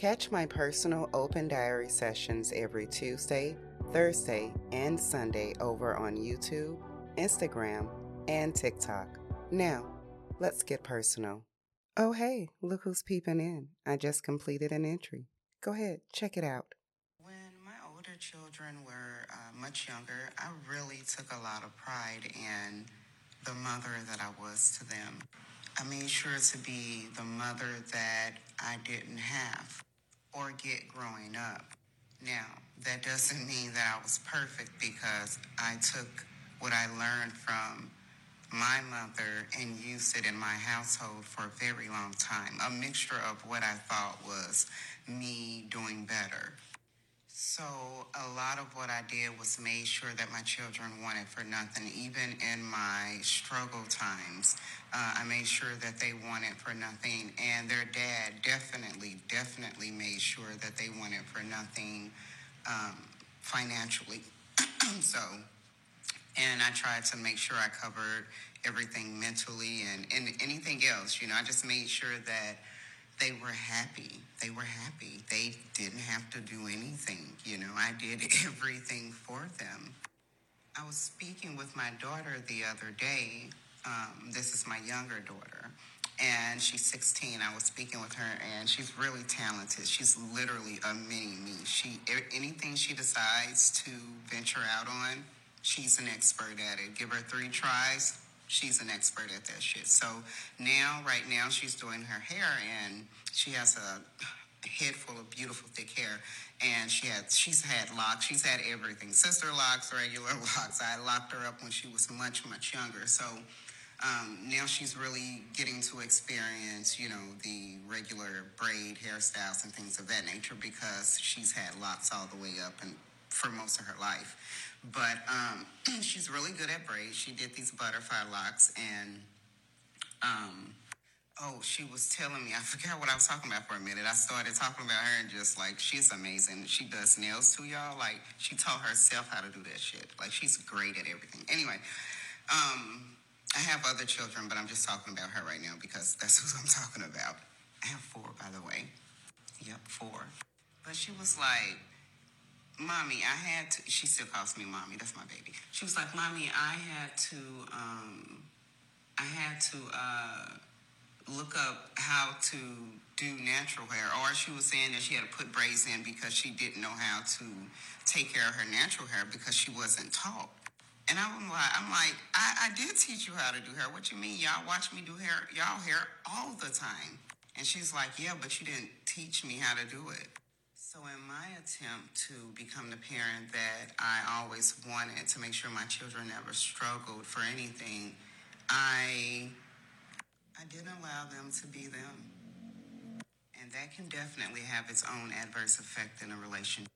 Catch my personal open diary sessions every Tuesday, Thursday, and Sunday over on YouTube, Instagram, and TikTok. Now, let's get personal. Oh, hey, look who's peeping in. I just completed an entry. Go ahead, check it out. When my older children were uh, much younger, I really took a lot of pride in the mother that I was to them. I made sure to be the mother that I didn't have or get growing up. Now, that doesn't mean that I was perfect because I took what I learned from my mother and used it in my household for a very long time. A mixture of what I thought was me doing better. So a lot of what I did was made sure that my children wanted for nothing. Even in my struggle times, uh, I made sure that they wanted for nothing. And their dad definitely, definitely made sure that they wanted for nothing um, financially. so, and I tried to make sure I covered everything mentally and, and anything else. You know, I just made sure that they were happy. They were happy. They didn't have to do anything. You know, I did everything for them. I was speaking with my daughter the other day. Um, this is my younger daughter, and she's 16. I was speaking with her, and she's really talented. She's literally a mini me. She anything she decides to venture out on, she's an expert at it. Give her three tries, she's an expert at that shit. So now, right now, she's doing her hair, and she has a head full of beautiful thick hair, and she had she's had locks, she's had everything, sister locks, regular locks. I locked her up when she was much much younger, so. Um, now she's really getting to experience, you know, the regular braid hairstyles and things of that nature because she's had locks all the way up and for most of her life. But um, she's really good at braids. She did these butterfly locks, and um, oh, she was telling me, I forgot what I was talking about for a minute. I started talking about her, and just like, she's amazing. She does nails too, y'all. Like, she taught herself how to do that shit. Like, she's great at everything. Anyway, um, I have other children, but I'm just talking about her right now because that's who I'm talking about. I have four, by the way. Yep, four. But she was like, Mommy, I had to, she still calls me mommy, that's my baby. She was like, Mommy, I had to, um, I had to, uh, look up how to do natural hair. Or she was saying that she had to put braids in because she didn't know how to take care of her natural hair because she wasn't taught. And I'm like, I'm like, I, I did teach you how to do hair. What you mean? Y'all watch me do hair, y'all hair all the time. And she's like, yeah, but you didn't teach me how to do it. So, in my attempt to become the parent that I always wanted to make sure my children never struggled for anything, I I didn't allow them to be them. And that can definitely have its own adverse effect in a relationship.